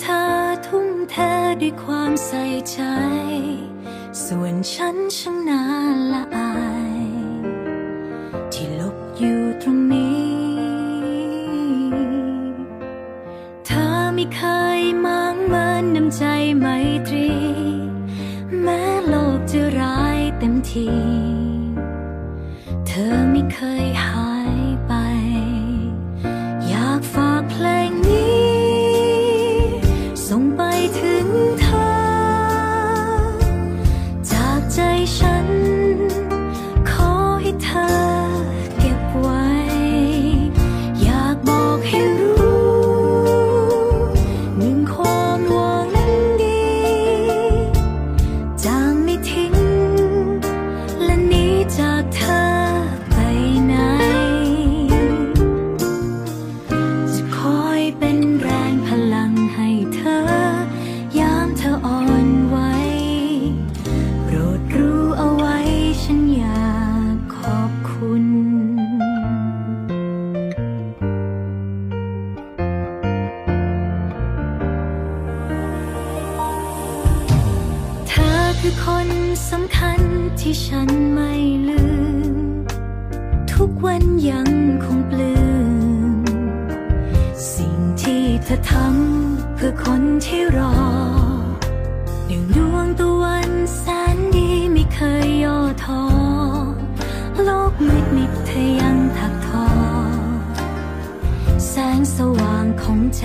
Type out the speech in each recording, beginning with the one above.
เธอทุ่มเทด้วยความใส่ใจ ส่วนฉันช่างน่าละอา ทอ โลกมืดมิดเธอยังถักทอ แสงสว่างของใจ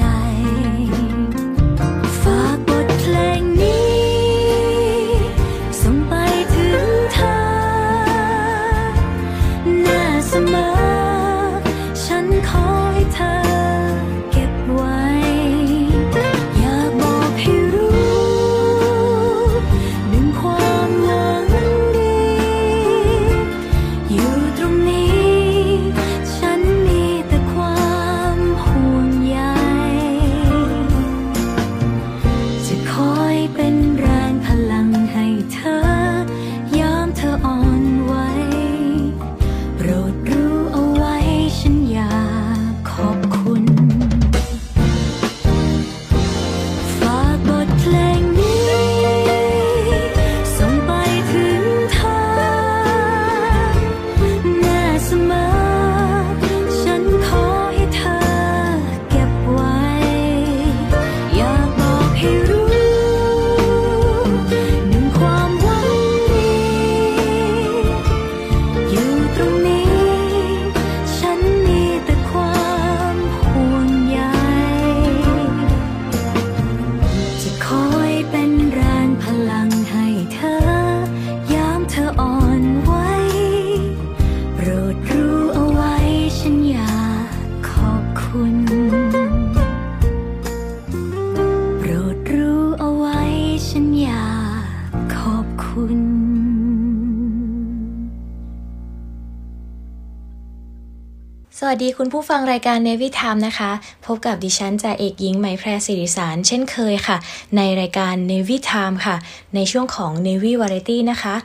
วัสดีคุณผู้ฟังรายการ Navy Time นะคะ พบกับดิฉันจ่าเอกหญิงไหมแพรสิริสาร เช่นเคยค่ะ ในรายการ Navy Time ค่ะ ในช่วงของ Navy Variety นะคะ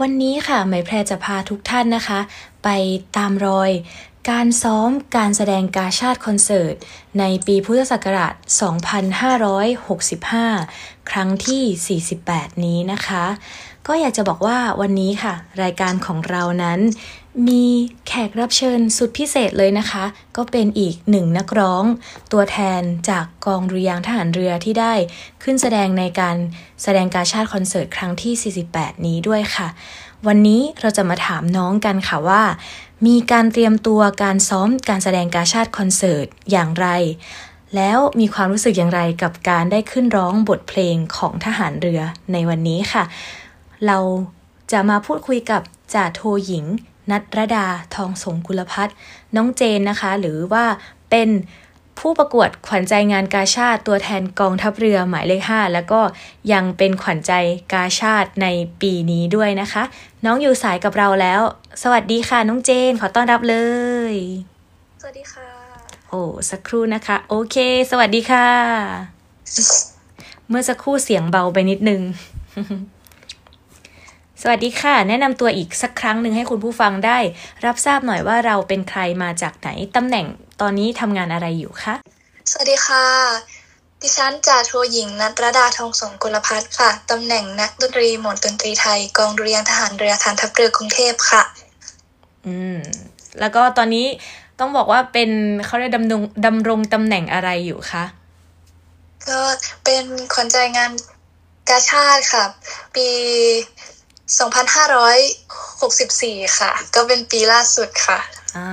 วันนี้ค่ะไหมแพรจะพาทุกท่านนะคะ ไปตามรอย การซ้อมการแสดงกาชาติคอนเสิร์ต ในปีพุทธศักราช 2565 ครั้งที่ 48 นี้นะคะ ก็อยากจะบอกว่าวันนี้ค่ะ รายการของเรานั้น มีแขกรับเชิญสุดพิเศษเลยนะคะ ก็เป็นอีกหนึ่งนักร้อง ตัวแทนจากกองดุริยางทหารเรือที่ได้ขึ้นแสดงในการแสดงกาชาติคอนเสิร์ตครั้งที่ 48 นี้ด้วยค่ะ วันนี้เราจะมาถามน้องกันค่ะว่า มีการเตรียมตัวการซ้อมการแสดงกาชาติคอนเสิร์ตอย่างไรแล้วมีความรู้สึกอย่างไรกับการได้ขึ้นร้องบทเพลงของทหารเรือในวันนี้ค่ะ เราจะมาพูดคุยกับจ่าโทหญิง นัทรดาทองสงกุลพัฒน์น้องเจนนะคะ หรือว่าเป็นผู้ประกวดขวัญใจงานกาชาติตัวแทนกองทัพเรือหมายเลข 5 แล้วก็ยังเป็นขวัญใจกาชาติในปีนี้ด้วยนะคะ น้องอยู่สายกับเราแล้ว สวัสดีค่ะ น้องเจนขอต้อนรับเลย สวัสดีค่ะ โอ้สักครู่นะคะ โอเค สวัสดีค่ะ เมื่อสักครู่เสียงเบาไปนิดนึง สวัสดีค่ะ แนะนำตัวอีกสักครั้งหนึ่งให้คุณผู้ฟังได้ รับทราบหน่อยว่าเราเป็นใครมาจากไหนตำแหน่งตอนนี้ทำงานอะไรอยู่คะสวัสดีค่ะ ดิฉันจ่าโทหญิงนัทรดาทองสงกุลพัฒน์ค่ะตำแหน่งนักดนตรีหมวดดนตรีไทย กองดุริยางค์ทหารเรือฐานทัพเรือกรุงเทพค่ะ อืม แล้วก็ตอนนี้ต้องบอกว่าเป็นเขาได้ดำรงดำรงตำแหน่งอะไรอยู่คะก็เป็นขวัญใจงานกาชาติค่ะ ปี 2564 ค่ะ ก็เป็นปีล่าสุดค่ะ อ่า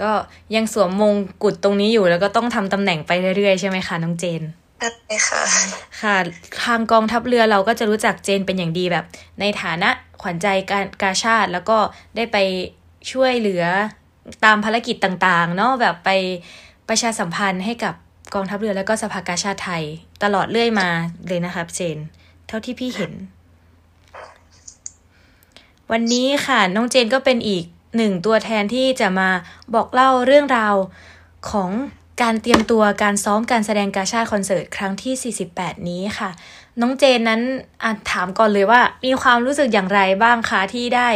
ก็ยังสวมมงกุฎตรงนี้อยู่แล้วก็ต้องทำตำแหน่งไปเรื่อยๆ ใช่ไหมคะน้องเจนใช่ค่ะ ค่ะทางกองทัพเรือเราก็จะรู้จักเจนเป็นอย่างดีแบบ ในฐานะขวัญใจการกาชาติแล้วก็ได้ไปช่วยเหลือตามภารกิจต่างๆ เนาะแบบไปประชาสัมพันธ์ให้กับกองทัพเรือแล้วก็สภากาชาติไทย ตลอดเรื่อยมาเลยนะคะเจน เท่าที่พี่เห็น วันนี้ค่ะน้องเจนก็เป็นอีกหนึ่งตัวแทนที่จะมาบอกเล่าเรื่องราวของการเตรียมตัวการซ้อมการแสดงกาชาติคอนเสิร์ตครั้งที่ 48 นี้ค่ะ น้องเจนนั้นถามก่อนเลยว่า มีความรู้สึกอย่างไรบ้างคะที่ได้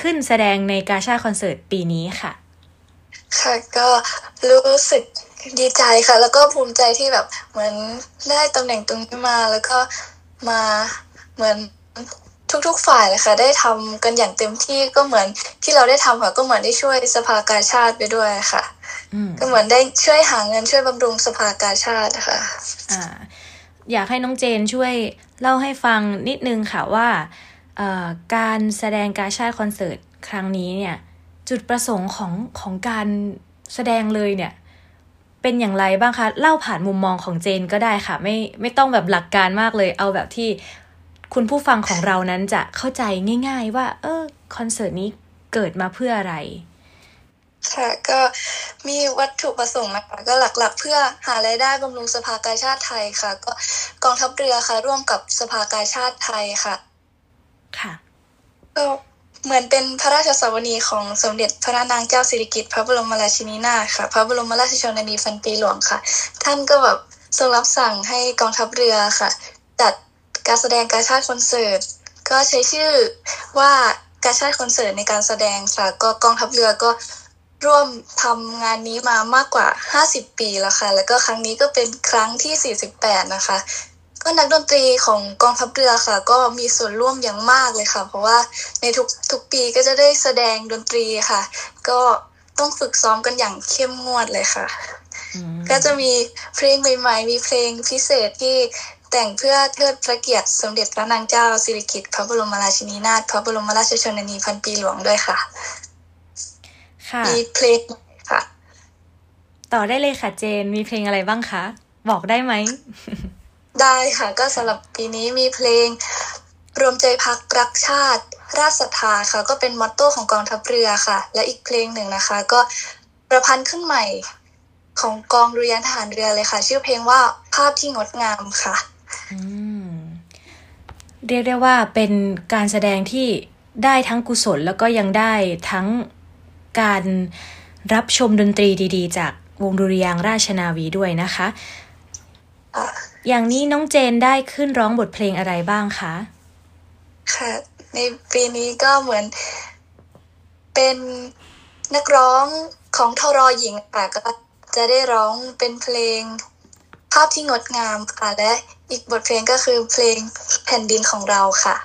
ขึ้นแสดงในกาชาติคอนเสิร์ตปีนี้ค่ะ ค่ะก็รู้สึกดีใจค่ะ แล้วก็ภูมิใจที่แบบเหมือนได้ตำแหน่งตรงนี้มาแล้วก็มาเหมือน ทุกๆฝ่ายเลยค่ะ ได้ทำกันอย่างเต็มที่ก็เหมือนที่เราได้ทำค่ะ ก็เหมือนได้ช่วยสภากาชาติไปด้วยค่ะอืมก็เหมือนได้ช่วยหาเงินช่วยบำรุงสภากาชาติค่ะอ่า อยากให้น้องเจนช่วยเล่าให้ฟังนิดนึงค่ะว่าเอ่อการแสดงการชาติคอนเสิร์ตครั้งนี้เนี่ย จุดประสงค์ของของการแสดงเลยเนี่ย เป็นอย่างไรบ้างคะ เล่าผ่านมุมมองของเจนก็ได้ค่ะ ไม่ไม่ต้องแบบหลักการมากเลย เอาแบบที่ คุณผู้ฟังของเรานั้นจะเข้าใจง่าย ๆ ว่า เออคอนเสิร์ตนี้เกิดมาเพื่ออะไร ค่ะ ก็มีวัตถุประสงค์นะคะก็หลักๆ เพื่อหารายได้บำรุงสภากาชาติไทยค่ะ ก็กองทัพเรือค่ะ ร่วมกับสภากาชาติไทยค่ะ ค่ะก็เหมือนเป็นพระราชสวนีของสมเด็จพระนางเจ้าสิริกิติ์พระบรมราชินีนาถค่ะ พระบรมราชชนนีพันปีหลวงค่ะ ท่านก็แบบทรงรับสั่งให้กองทัพเรือค่ะ จัด การแสดงกาชาติคอนเสิร์ตก็ใช้ชื่อว่ากาชาติคอนเสิร์ตในการแสดงค่ะ ก็กองทัพเรือก็ร่วมทำงานนี้มามากกว่า 50 ปีแล้วค่ะ แล้วก็ครั้งนี้ก็เป็นครั้งที่ 48 นะคะ ก็นักดนตรีของกองทัพเรือค่ะ ก็มีส่วนร่วมอย่างมากเลยค่ะ เพราะว่าในทุกทุกปีก็จะได้แสดงดนตรีค่ะ ก็ต้องฝึกซ้อมกันอย่างเข้มงวดเลยค่ะอืมก็จะมีเพลงใหม่ๆ มีเพลงพิเศษที่ แต่งเพื่อเทิดพระเกียรติสมเด็จพระนางเจ้าสิริกิติ์พระบรมราชินีนาถพระบรมราชชนนีพันปีหลวงด้วยค่ะ ค่ะมีเพลงค่ะ ต่อได้เลยค่ะเจนมีเพลงอะไรบ้างคะ บอกได้ไหม ได้ค่ะ ก็สำหรับปีนี้มีเพลง รวมใจพักรักชาติ ราชศรัทธาค่ะ ก็เป็นมอตโต้ของกองทัพเรือค่ะ และอีกเพลงหนึ่งนะคะ ก็ประพันธ์ขึ้นใหม่ของกองดุริยางค์ทหารเรือเลยค่ะ ชื่อเพลงว่าภาพที่งดงามค่ะอืม เรียกได้ว่าเป็นการแสดงที่ได้ทั้งกุศลแล้วก็ยังได้ทั้งการรับชมดนตรีดี ๆ จากวงดุริยางราชนาวีด้วยนะคะอะอย่างนี้น้องเจนได้ขึ้นร้องบทเพลงอะไรบ้างคะ ค่ะ ในปีนี้ก็เหมือนเป็นนักร้องของทรอหญิงค่ะก็จะได้ร้องเป็นเพลง ภาพที่งดงามค่ะ และอีกบทเพลงก็คือเพลงแผ่นดินของเราค่ะ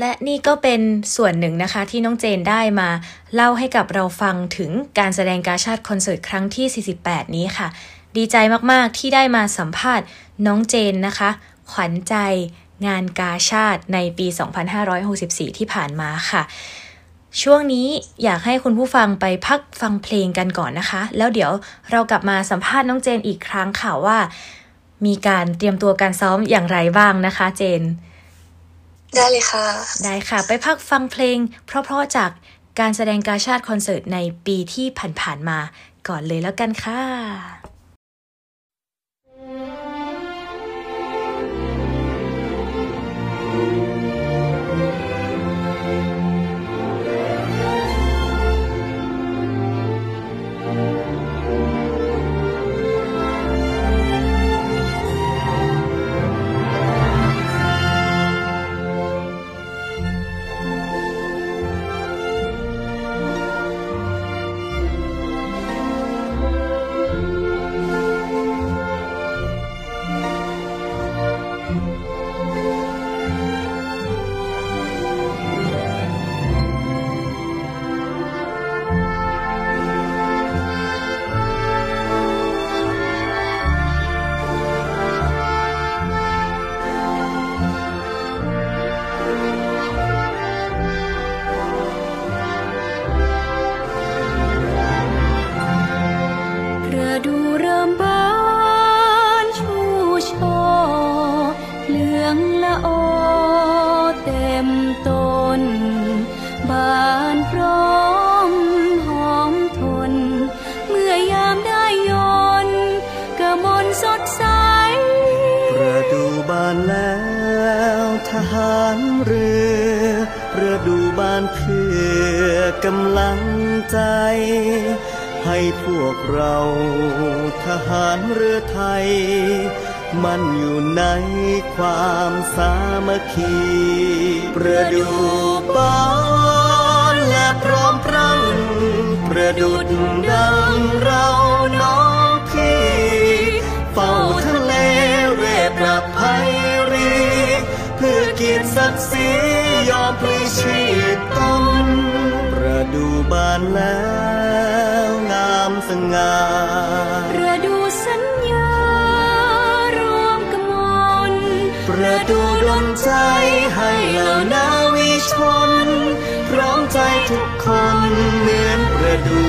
และนี่ก็เป็นส่วนหนึ่งนะคะที่น้องเจนได้มา เล่าให้กับเราฟังถึงการแสดงกาชาติคอนเสิร์ตครั้งที่ 48 นี้ค่ะ ดีใจมากๆที่ได้มาสัมภาษณ์น้องเจนนะคะ ขวัญใจงานกาชาติในปี 2564 ที่ผ่านมาค่ะ ช่วงนี้อยากให้คุณผู้ฟังไปพักฟังเพลงกันก่อนนะคะ แล้วเดี๋ยวเรากลับมาสัมภาษณ์น้องเจนอีกครั้งค่ะว่า มีการเตรียมตัวการซ้อมอย่างไรบ้างนะคะ เจน ได้เลยค่ะ ได้ค่ะ ไปพักฟังเพลง เพราะๆจากการแสดงกาชาติคอนเสิร์ตในปีที่ผ่านๆมาก่อนเลยแล้วกันค่ะ ทหารเรือไทย มันอยู่ในความสามัคคี ประดูบานและพร้อมพรังประดุดดังเราน้องพี่เฝ้าทะเลเรปรับภัยรีเพื่อเกียรติศักดิ์ศรียอมพลีชีพตน ดูบานแล้วงามสง่าประดูสัญญารวมกมลประดูดลใจให้เหล่านาวิชน พร้อมใจทุกคนเหมือนประดู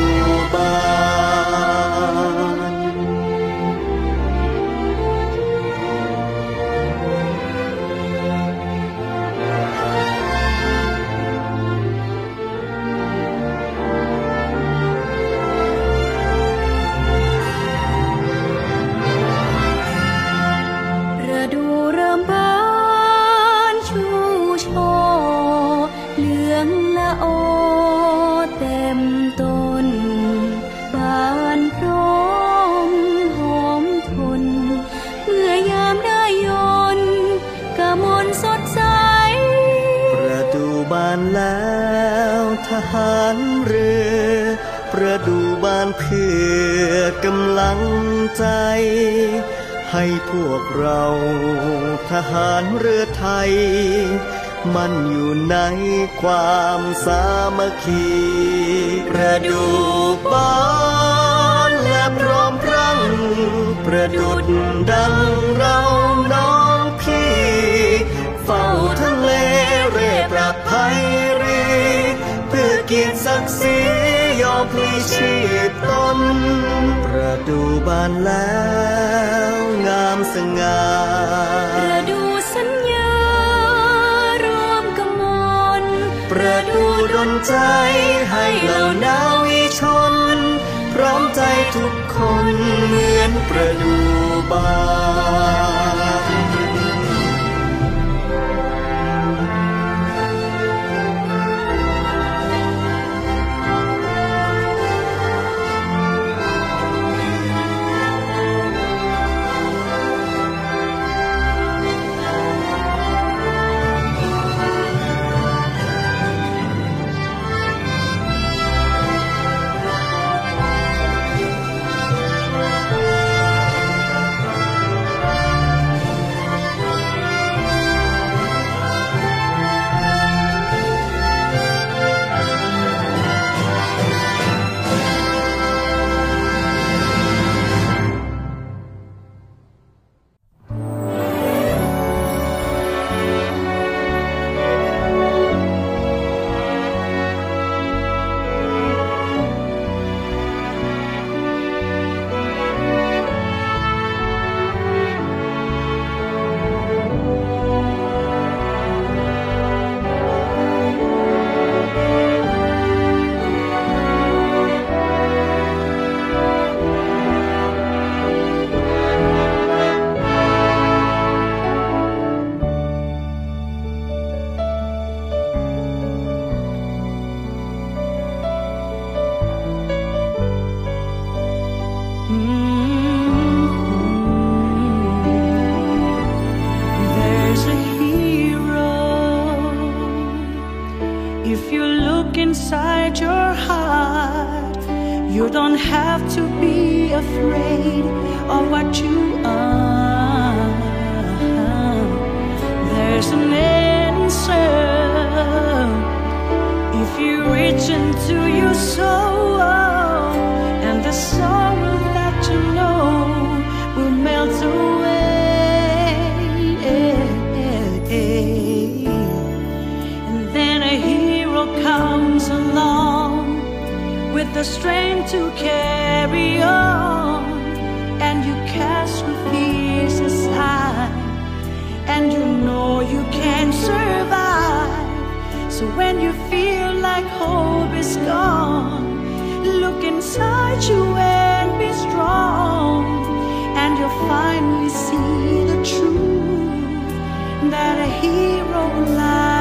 บานานเพื่อกำลังใจ ให้พวกเราทหารเรือไทย มันอยู่ในความสามัคคีประดูบานและพร้อมรัง ประดุดดังเราน้องพี่ เฝ้าทะเลเร่ปรับภัยเกียรติศักดิ์ศรี อมพลีชีพตน ประดูบานแล้วงามสง่าประดูสัญญารวมกมลประดูดลใจให้เหล่านาวิชน พร้อมใจทุกคนเหมือนประดูบาน you and be strong, and you'll finally see the truth that a hero lies.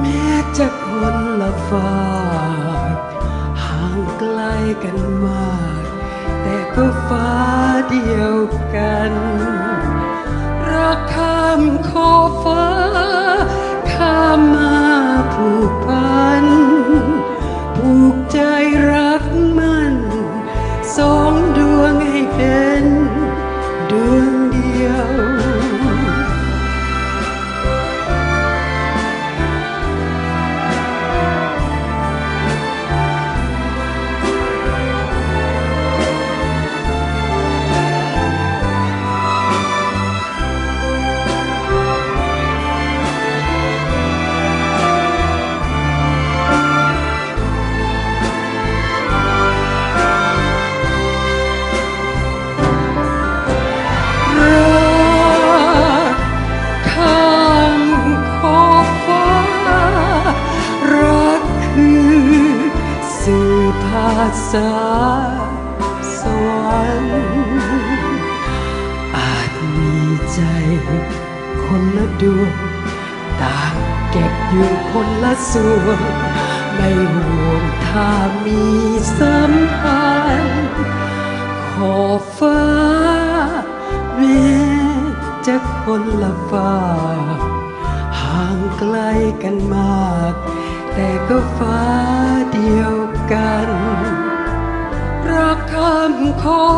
แม้จะคนละฝากห่างไกลกันมาก แต่ก็ฟ้าเดียวกัน รักข้ามขอบฟ้าข้ามมาผูกพันาสวรรค์อาจมีใจคนละดวงต่างเก็บอยู่คนละส่วนไม่ห่วงถ้ามีสัมพันธ์ขอฟ้าแม้จะคนละฟ้าห่างไกลกันมาก แต่ก็ฟ้าเดียวกัน รักข้า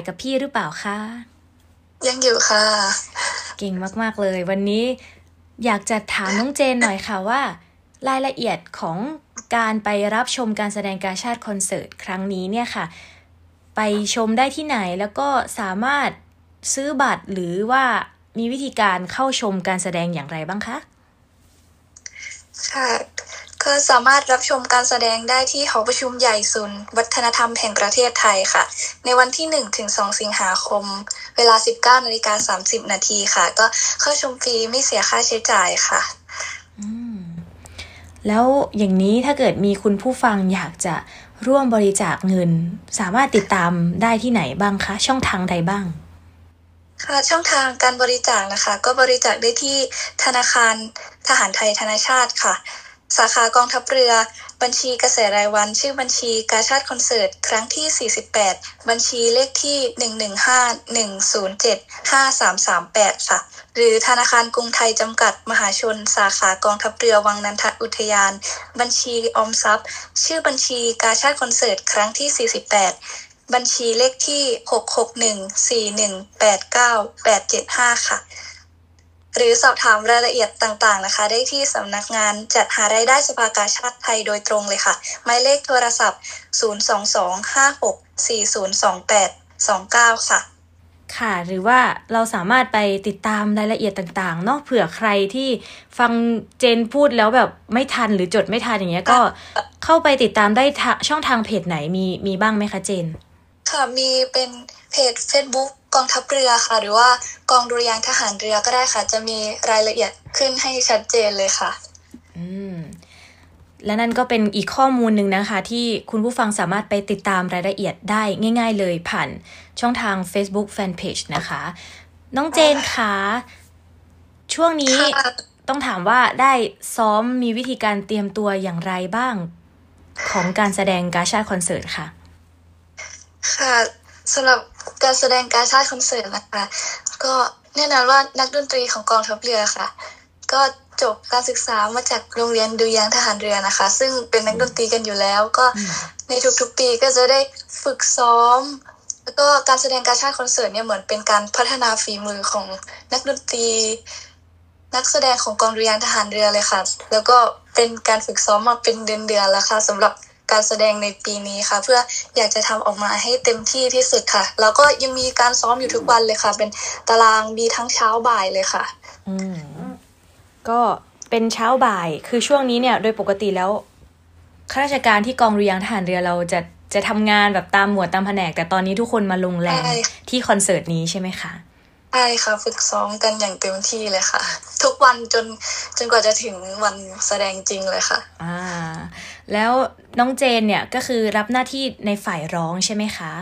ายกับพี่หรือเปล่าคะยังอยู่ค่ะ เก่งมากๆเลย วันนี้อยากจะถามน้องเจนหน่อยค่ะว่า รายละเอียดของการไปรับชมการแสดงการชาติคอนเสิร์ตครั้งนี้เนี่ยค่ะ ไปชมได้ที่ไหนแล้วก็สามารถซื้อบัตรหรือว่ามีวิธีการเข้าชมการแสดงอย่างไรบ้างคะ ค่ะ ก็สามารถรับชมการแสดงได้ที่หอประชุมใหญ่ศูนย์วัฒนธรรมแห่งประเทศไทยค่ะ ในวันที่1ถึง2สิงหาคม เวลา 19นาฬิกา30 นาทีค่ะ ก็เข้าชมฟรีไม่เสียค่าใช้จ่ายค่ะแล้วอย่างนี้ถ้าเกิดมีคุณผู้ฟังอยากจะร่วมบริจาคเงิน สามารถติดตามได้ที่ไหนบ้างคะ ช่องทางใดบ้างค่ะช่องทางการบริจาคนะคะ ก็บริจาคได้ที่ธนาคารทหารไทยธนาชาติค่ะ สาขากองทัพเรือ บัญชีกระแสรายวัน ชื่อบัญชีกาชาติคอนเสิร์ต ครั้งที่ 48 บัญชีเลขที่ 115-107-5338 ค่ะ หรือธนาคารกรุงไทยจำกัดมหาชน สาขากองทัพเรือวังนันทอุทยาน บัญชีออมทรัพย์ ชื่อบัญชีกาชาติคอนเสิร์ต ครั้งที่ 48 บัญชีเลขที่ 6614189 875ค่ะ หรือสอบถามรายละเอียดต่างๆนะคะ ได้ที่สำนักงานจัดหารายได้สภากาชาติไทยโดยตรงเลยค่ะ หมายเลขโทรศัพท์ 02256402829 ค่ะ ค่ะ หรือว่าเราสามารถไปติดตามรายละเอียดต่างๆเนาะเผื่อใครที่ฟังเจนพูดแล้วแบบไม่ทันหรือจดไม่ทันอย่างเงี้ยก็เข้าไปติดตามได้ช่องทางเพจไหนมีมีบ้างไหมคะเจน ค่ะมีเป็นเพจ Facebook กองทัพเรือค่ะ หรือว่ากองดุริยางค์ทหารเรือก็ได้ค่ะ จะมีรายละเอียดขึ้นให้ชัดเจนเลยค่ะ อืมและนั่นก็เป็นอีกข้อมูลหนึ่งนะคะ ที่คุณผู้ฟังสามารถไปติดตามรายละเอียดได้ง่าย ๆ เลยผ่านช่องทาง Facebook Fanpage นะคะ น้องเจนคะช่วงนี้ต้องถามว่าได้ซ้อมมีวิธีการเตรียมตัวอย่างไรบ้างของการแสดงกาชาดคอนเสิร์ตค่ะ ค่ะสำหรับ การแสดงการชาติคอนเสิร์ตนะคะ ก็แน่นอนว่านักดนตรีของกองทัพเรือค่ะ ก็จบการศึกษามาจากโรงเรียนดุยางทหารเรือนะคะ ซึ่งเป็นนักดนตรีกันอยู่แล้ว ก็ในทุกๆปีก็จะได้ฝึกซ้อม แล้วก็การแสดงการชาติคอนเสิร์ตเนี่ยเหมือนเป็นการพัฒนาฝีมือของนักดนตรี นักแสดงของกองดุริยางทหารเรือเลยค่ะ แล้วก็เป็นการฝึกซ้อมมาเป็นเดือนๆแล้วค่ะสำหรับ การแสดงในปีนี้ค่ะ เพื่ออยากจะทำออกมาให้เต็มที่ที่สุดค่ะ แล้วก็ยังมีการซ้อมอยู่ทุกวันเลยค่ะ เป็นตารางมีทั้งเช้าบ่ายเลยค่ะ อืมก็เป็นเช้าบ่ายคือช่วงนี้เนี่ย โดยปกติแล้วข้าราชการที่กองเรียงทหารเรือเราจะจะทำงานแบบตามหมวดตามแผนก แต่ตอนนี้ทุกคนมาลงแรงที่คอนเสิร์ตนี้ใช่ไหมคะใช่ค่ะฝึกซ้อมกันอย่างเต็มที่เลยค่ะ ทุกวันจนจนกว่าจะถึงวันแสดงจริงเลยค่ะ อ่า แล้วน้องเจนเนี่ยก็คือรับหน้าที่ในฝ่ายร้องใช่ไหมคะ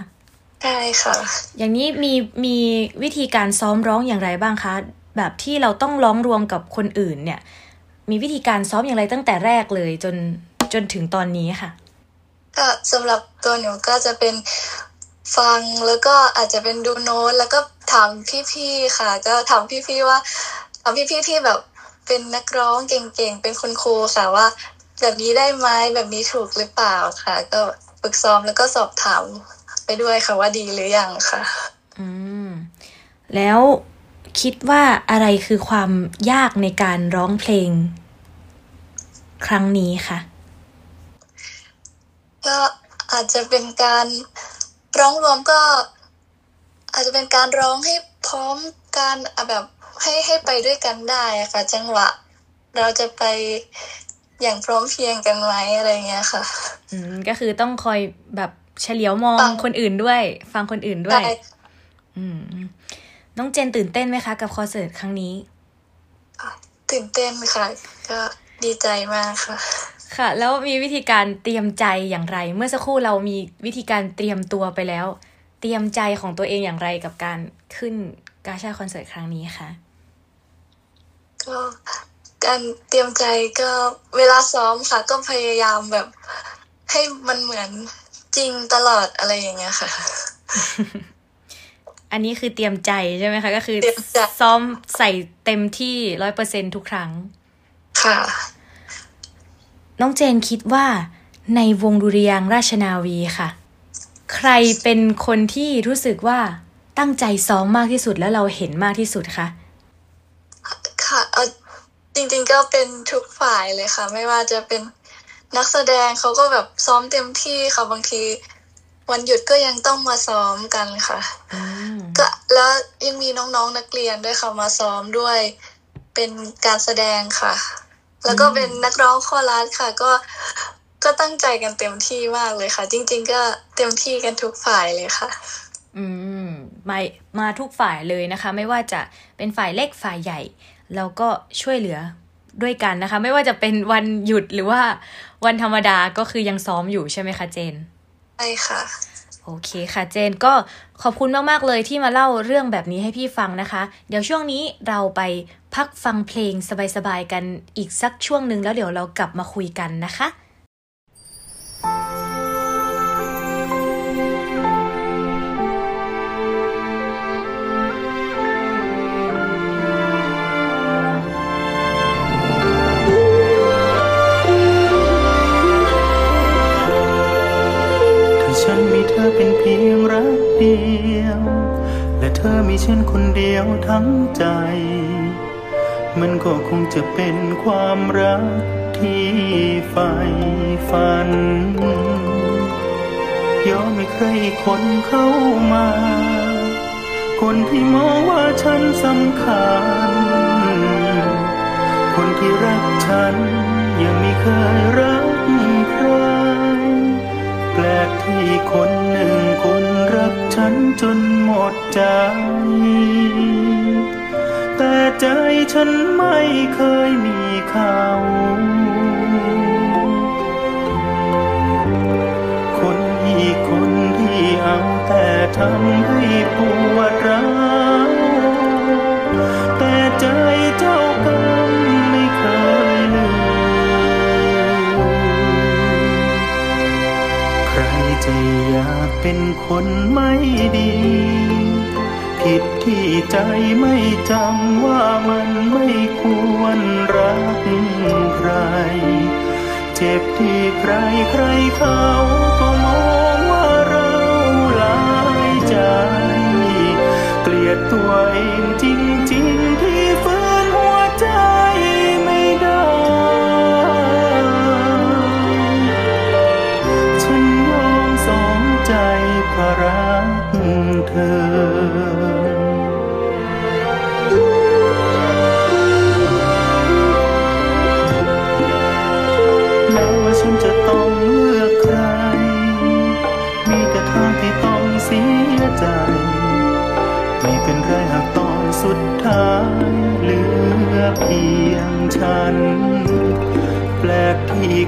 ใช่ค่ะ อย่างนี้มีมีวิธีการซ้อมร้องอย่างไรบ้างคะ แบบที่เราต้องร้องรวมกับคนอื่นเนี่ย มีวิธีการซ้อมอย่างไรตั้งแต่แรกเลยจนจนถึงตอนนี้ค่ะ ก็สำหรับตัวหนูก็จะเป็นฟังแล้วก็อาจจะเป็นดูโน้ตแล้วก็ ถามพี่ๆค่ะ ก็ถามพี่ๆว่าถามพี่ๆที่แบบเป็นนักร้องเก่งๆ เป็นคุณครูค่ะว่า แบบนี้ได้ไหมแบบนี้ถูกหรือเปล่าค่ะ ก็ฝึกซ้อมแล้วก็สอบถามไปด้วยค่ะว่าดีหรือยังค่ะ อืม แล้วคิดว่าอะไรคือความยากในการร้องเพลง ครั้งนี้คะก็อาจจะเป็นการร้องรวมก็ อาจจะเป็นการร้องให้พร้อมการแบบให้ให้ไปด้วยกันได้ค่ะ จังหวะ เราจะไปอย่างพร้อมเพียงกันไหมอะไรเงี้ยค่ะ อืมก็คือต้องคอยแบบเฉลียวมองคนอื่นด้วย ฟังคนอื่นด้วย อืมน้องเจนตื่นเต้นไหมคะ กับคอนเสิร์ตครั้งนี้ตื่นเต้นค่ะ ก็ดีใจมากค่ะ ค่ะ แล้วมีวิธีการเตรียมใจอย่างไร เมื่อสักครู่เรามีวิธีการเตรียมตัวไปแล้ว เตรียมใจของตัวเองอย่างไรกับการขึ้นกาชาคอนเสิร์ตครั้งนี้คะก็การเตรียมใจก็เวลาซ้อมค่ะ ก็พยายามแบบ ให้มันเหมือนจริงตลอดอะไรอย่างเงี้ยค่ะ อันนี้คือเตรียมใจใช่ไหมคะก็คือซ้อมใส่เต็มที่ร้อยเปอร์เซ็นทุกครั้ง ค่ะ น้องเจนคิดว่าในวงดุริยางราชนาวีค่ะ ใครเป็นคนที่รู้สึกว่าตั้งใจซ้อมมากที่สุดแล้วเราเห็นมากที่สุดคะค่ะเออจริงๆก็เป็นทุกฝ่ายเลยค่ะ ไม่ว่าจะเป็นนักแสดงเขาก็แบบซ้อมเต็มที่ค่ะบางที วันหยุดก็ยังต้องมาซ้อมกันค่ะก็แล้วยังมีน้องๆนนักเรียนด้วยค่ะมาซ้อมด้วยเป็นการแสดงค่ะ แล้วก็เป็นนักร้องคอรัสค่ะ ก็ ก็ตั้งใจกันเต็มที่มากเลยค่ะ จริง ๆ ก็เต็มที่กันทุกฝ่ายเลยค่ะ อืมมามาทุกฝ่ายเลยนะคะ ไม่ว่าจะเป็นฝ่ายเล็กฝ่ายใหญ่แล้วก็ช่วยเหลือด้วยกันนะคะ ไม่ว่าจะเป็นวันหยุดหรือว่าวันธรรมดาก็คือยังซ้อมอยู่ใช่ไหมคะเจนใช่ค่ะโอเคค่ะเจนก็ขอบคุณมาก ๆ เลยที่มาเล่าเรื่องแบบนี้ให้พี่ฟังนะคะ เดี๋ยวช่วงนี้เราไปพักฟังเพลงสบาย ๆ กันอีกสักช่วงหนึ่งแล้วเดี๋ยวเรากลับมาคุยกันนะคะ เธอมีฉันคนเดียวทั้งใจ มันก็คงจะเป็นความรักที่ใฝ่ฝัน ยอมให้ใครคนเข้ามา คนที่มองว่าฉันสำคัญ คนที่รักฉันยังไม่เคยรักใคร ปลกที่คนหนึ่งคนรักฉันจนหมดใจ แต่ใจฉันไม่เคยมีเขาคนอีกคนที่เอาแต่ทำให้ปวดร้าวแต่ใจเจ้า ใจไม่จำว่ามันไม่ควรรักใคร เจ็บที่ใครใครเขา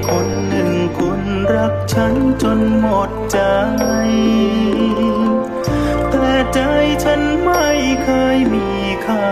คนหนึ่งคนรักฉันจนหมดใจ แต่ใจฉันไม่เคยมีเขา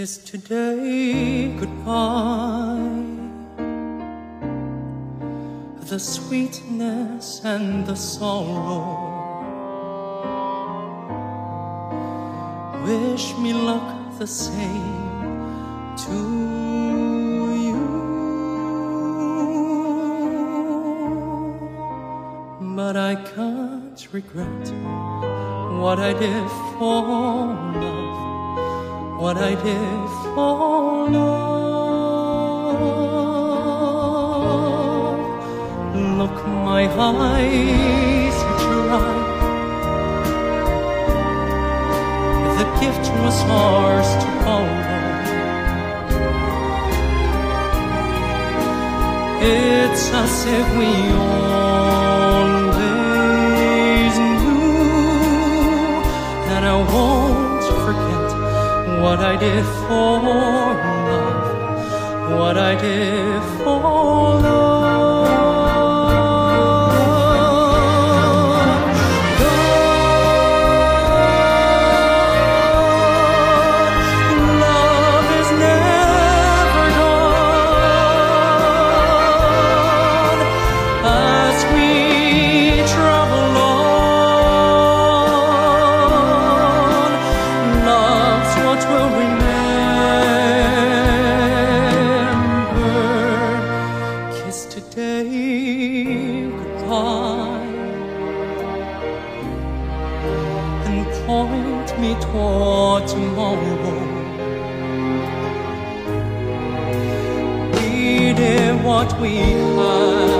Kiss today goodbye. The sweetness and the sorrow. Wish me luck the same to you. But I can't regret what I did for love, what I did for love. Look, my eyes dry. The gift was ours to borrow. It's as if we always knew that I won't what I did for love, what I did for love. What we had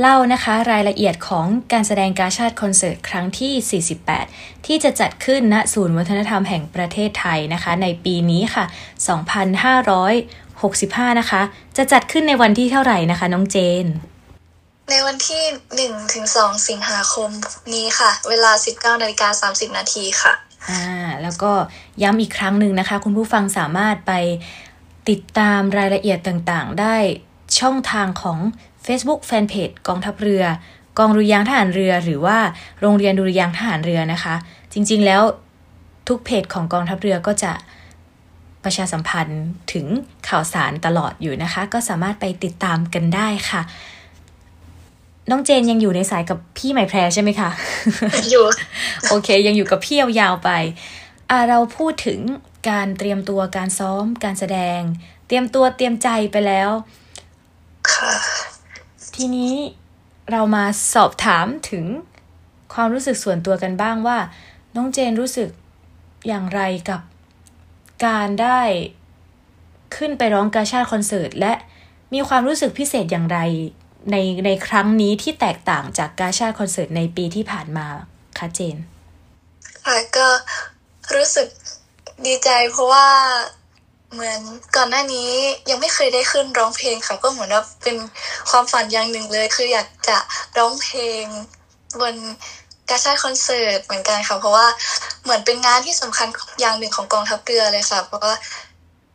เล่านะคะรายละเอียดของการแสดงกาชาติคอนเสิร์ตครั้งที่ 48 ที่จะจัดขึ้นณศูนย์วัฒนธรรมแห่งประเทศไทยนะคะ ในปีนี้ค่ะ 2565 นะคะ จะจัดขึ้นในวันที่เท่าไหร่นะคะ น้องเจน ในวันที่1ถึง2สิงหาคมนี้ค่ะ เวลา 19นาฬิกา30 นาทีค่ะอ่าแล้วก็ย้ำอีกครั้งหนึ่งนะคะ คุณผู้ฟังสามารถไปติดตามรายละเอียดต่างๆ ได้ช่องทางของ Facebook Fanpage กองทัพเรือ กองดุริยางค์ทหารเรือ หรือว่าโรงเรียนดุริยางค์ทหารเรือนะคะ จริงๆแล้วทุกเพจของกองทัพเรือก็จะประชาสัมพันธ์ถึงข่าวสารตลอดอยู่นะคะ ก็สามารถไปติดตามกันได้ค่ะ น้องเจนยังอยู่ในสายกับพี่ใหม่แพรใช่ไหมคะ อยู่ โอเค ยังอยู่กับพี่ยาวๆไปอ่าเราพูดถึงการเตรียมตัวการซ้อมการแสดง เตรียมตัวเตรียมใจไปแล้ว ค่ะ ทีนี้เรามาสอบถามถึงความรู้สึกส่วนตัวกันบ้างว่า น้องเจนรู้สึกอย่างไรกับการได้ขึ้นไปร้องกาชาติคอนเสิร์ต และมีความรู้สึกพิเศษอย่างไรในในครั้งนี้ที่แตกต่างจากกาชาติคอนเสิร์ตในปีที่ผ่านมาคะเจน ค่ะก็รู้สึกดีใจเพราะว่า เหมือนก่อนหน้านี้ยังไม่เคยได้ขึ้นร้องเพลงค่ะ ก็เหมือนว่าเป็นความฝันอย่างหนึ่งเลย คืออยากจะร้องเพลงบนกาชาติคอนเสิร์ตเหมือนกันค่ะ เพราะว่าเหมือนเป็นงานที่สำคัญอย่างหนึ่งของกองทัพเรือเลยค่ะ เพราะว่า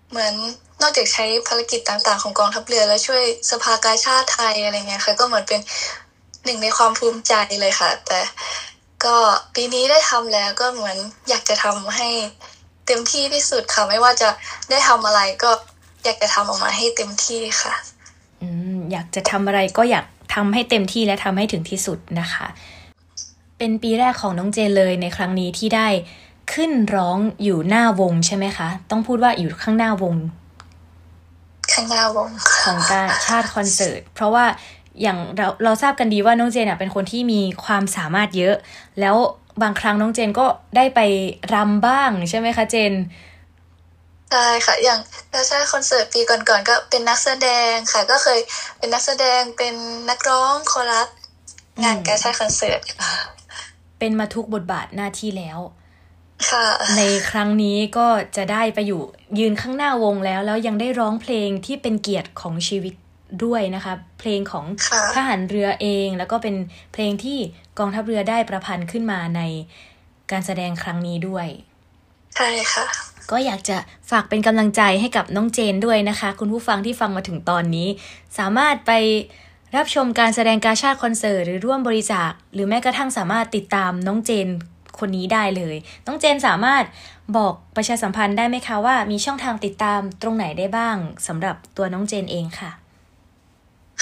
เหมือนนอกจากใช้ภารกิจต่างๆ ของกองทัพเรือ แล้วช่วยสภากาชาติไทยอะไรเงี้ยค่ะ ก็เหมือนเป็นหนึ่งในความภูมิใจเลยค่ะ แต่ก็ปีนี้ได้ทำแล้วก็เหมือนอยากจะทำให้ เต็มที่ที่สุดค่ะ ไม่ว่าจะได้ทำอะไรก็อยากจะทำออกมาให้เต็มที่ค่ะอืมอยากจะทำอะไรก็อยากทำให้เต็มที่และทำให้ถึงที่สุดนะคะ เป็นปีแรกของน้องเจนเลยในครั้งนี้ที่ได้ขึ้นร้องอยู่หน้าวงใช่ไหมคะ ต้องพูดว่าอยู่ข้างหน้าวง ข้างหน้าวงของการชาติคอนเสิร์ต เพราะว่าอย่างเราเราทราบกันดีว่าน้องเจนเป็นคนที่มีความสามารถเยอะ แล้ว บางครั้งน้องเจนก็ได้ไปรำบ้างใช่ไหมคะเจนใช่ค่ะ อย่างกาชาติคอนเสิร์ตปีก่อนๆก็เป็นนักแสดงค่ะ ก็เคยเป็นนักแสดงเป็นนักร้องคอรัสงานกาชาติคอนเสิร์ตเป็นมาทุกบทบาทหน้าที่แล้วค่ะในครั้งนี้ก็จะได้ไปอยู่ยืนข้างหน้าวงแล้ว แล้วยังได้ร้องเพลงที่เป็นเกียรติของชีวิต ด้วยนะคะ เพลงของค่ะทหารเรือเอง แล้วก็เป็นเพลงที่กองทัพเรือได้ประพันธ์ขึ้นมาในการแสดงครั้งนี้ด้วย ใช่ค่ะ ก็อยากจะฝากเป็นกำลังใจให้กับน้องเจนด้วยนะคะ คุณผู้ฟังที่ฟังมาถึงตอนนี้ สามารถไปรับชมการแสดงกาชาติคอนเสิร์ตหรือร่วมบริจาค หรือแม้กระทั่งสามารถติดตามน้องเจนคนนี้ได้เลย น้องเจนสามารถบอกประชาสัมพันธ์ได้ไหมคะว่ามีช่องทางติดตามตรงไหนได้บ้างสำหรับตัวน้องเจนเองค่ะ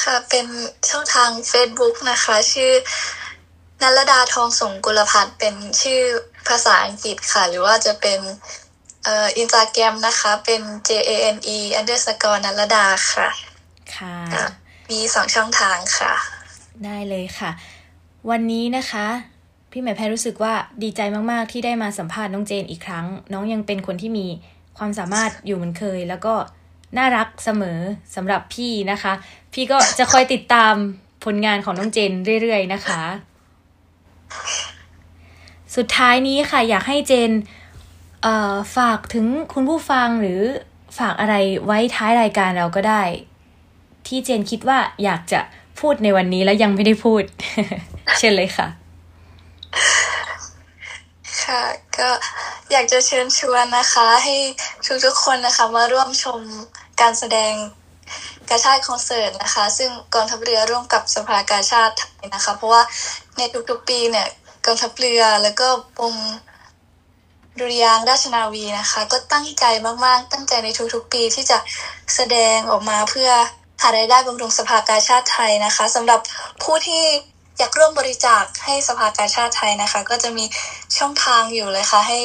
ค่ะ เป็นช่องทาง Facebook นะคะ ชื่อนัลดาทองสงกุลพัฒน์เป็นชื่อภาษาอังกฤษค่ะ หรือว่าจะเป็นเอ่ออินสตาแกรมนะคะ เป็น J A N E underscore นัลดาค่ะ ค่ะ มีสองช่องทางค่ะ ได้เลยค่ะ วันนี้นะคะพี่หมายแพรรู้สึกว่าดีใจมากๆ ที่ได้มาสัมภาษณ์น้องเจนอีกครั้ง น้องยังเป็นคนที่มีความสามารถอยู่เหมือนเคย แล้วก็ น่ารักเสมอสำหรับพี่นะคะ พี่ก็จะคอยติดตามผลงานของน้องเจนเรื่อยๆนะคะ สุดท้ายนี้ค่ะ อยากให้เจนเออฝากถึงคุณผู้ฟังหรือฝากอะไรไว้ท้ายรายการเราก็ได้ ที่เจนคิดว่าอยากจะพูดในวันนี้แล้วยังไม่ได้พูด เช่นเลยค่ะ ค่ะก็อยากจะเชิญชวนนะคะ ให้ทุกๆคนนะคะ มาร่วมชม การแสดงกาชาติคอนเสิร์ตนะคะ ซึ่งกองทัพเรือร่วมกับสภากาชาติไทยนะคะ เพราะว่าในทุกๆปีเนี่ยกองทัพเรือแล้วก็วงดุริยางราชนาวีนะคะ ก็ตั้งใจมากๆ ตั้งใจในทุกๆ ปีที่จะแสดงออกมาเพื่อหารายได้บำรุงสภากาชาติไทยนะคะสำหรับผู้ที่อยากร่วมบริจาคให้สภากาชาติไทยนะคะ ก็จะมีช่องทางอยู่เลยค่ะให้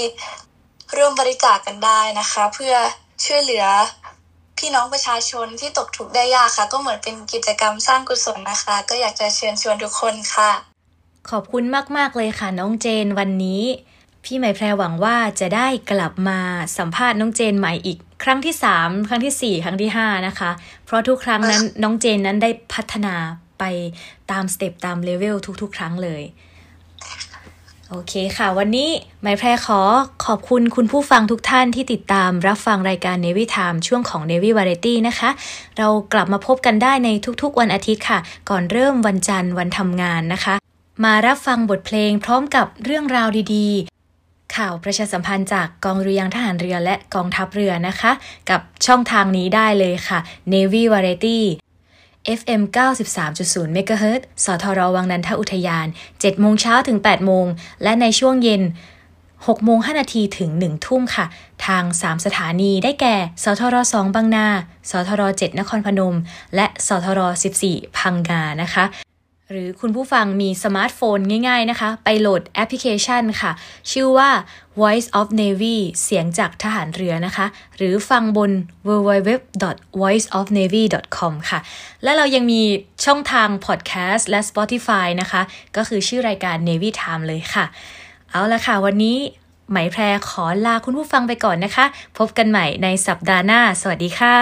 ร่วมบริจาคกันได้นะคะ เพื่อช่วยเหลือ พี่น้องประชาชนที่ตกทุกข์ได้ยากค่ะ ก็เหมือนเป็นกิจกรรมสร้างกุศลนะคะ ก็อยากจะเชิญชวนทุกคนค่ะ ขอบคุณมาก ๆ เลยค่ะน้องเจนวันนี้ พี่ไหมแพรหวังว่าจะได้กลับมาสัมภาษณ์น้องเจนใหม่อีก ครั้งที่ 3 ครั้งที่ 4 ครั้งที่ 5 นะคะ เพราะทุกครั้งนั้นน้องเจนนั้นได้พัฒนาไปตาม step ตามเลเวลทุก ๆ ครั้งเลย โอเคค่ะ วันนี้ไหมแพรขอขอบคุณคุณผู้ฟังทุกท่านที่ติดตามรับฟังรายการ Navy Time ช่วงของ Navy Variety นะคะ เรากลับมาพบกันได้ในทุกๆ วันอาทิตย์ค่ะ ก่อนเริ่มวันจันทร์วันทำงานนะคะ มารับฟังบทเพลงพร้อมกับเรื่องราวดีๆ ข่าวประชาสัมพันธ์จากกองเรือยังทหารเรือและกองทัพเรือนะคะ กับช่องทางนี้ได้เลยค่ะ Navy Variety FM 93.0 MHz สทรวังนันทอุทยาน 7 โมงเช้าถึง 8 โมง และในช่วงเย็น 6 โมง 5 นาทีถึง 1 ทุ่มค่ะ ทาง 3 สถานีได้แก่ สทร2บางนา สทร7นครพนม และ สทร14 พังงานะคะ หรือคุณผู้ฟังมีสมาร์ทโฟนง่าย ๆนะคะ ไปโหลดแอปพลิเคชันค่ะ ชื่อว่า Voice of Navy เสียงจากทหารเรือนะคะ หรือฟังบน www.voiceofnavy.com ค่ะ และเรายังมีช่องทางพอดแคสต์และ Spotify นะคะ ก็คือชื่อรายการ Navy Time เลยค่ะ เอาละค่ะ วันนี้ไหมแพรขอลาคุณผู้ฟังไปก่อนนะคะ พบกันใหม่ในสัปดาห์หน้า สวัสดีค่ะ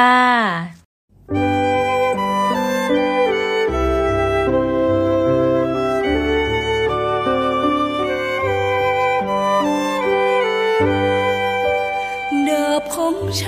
บข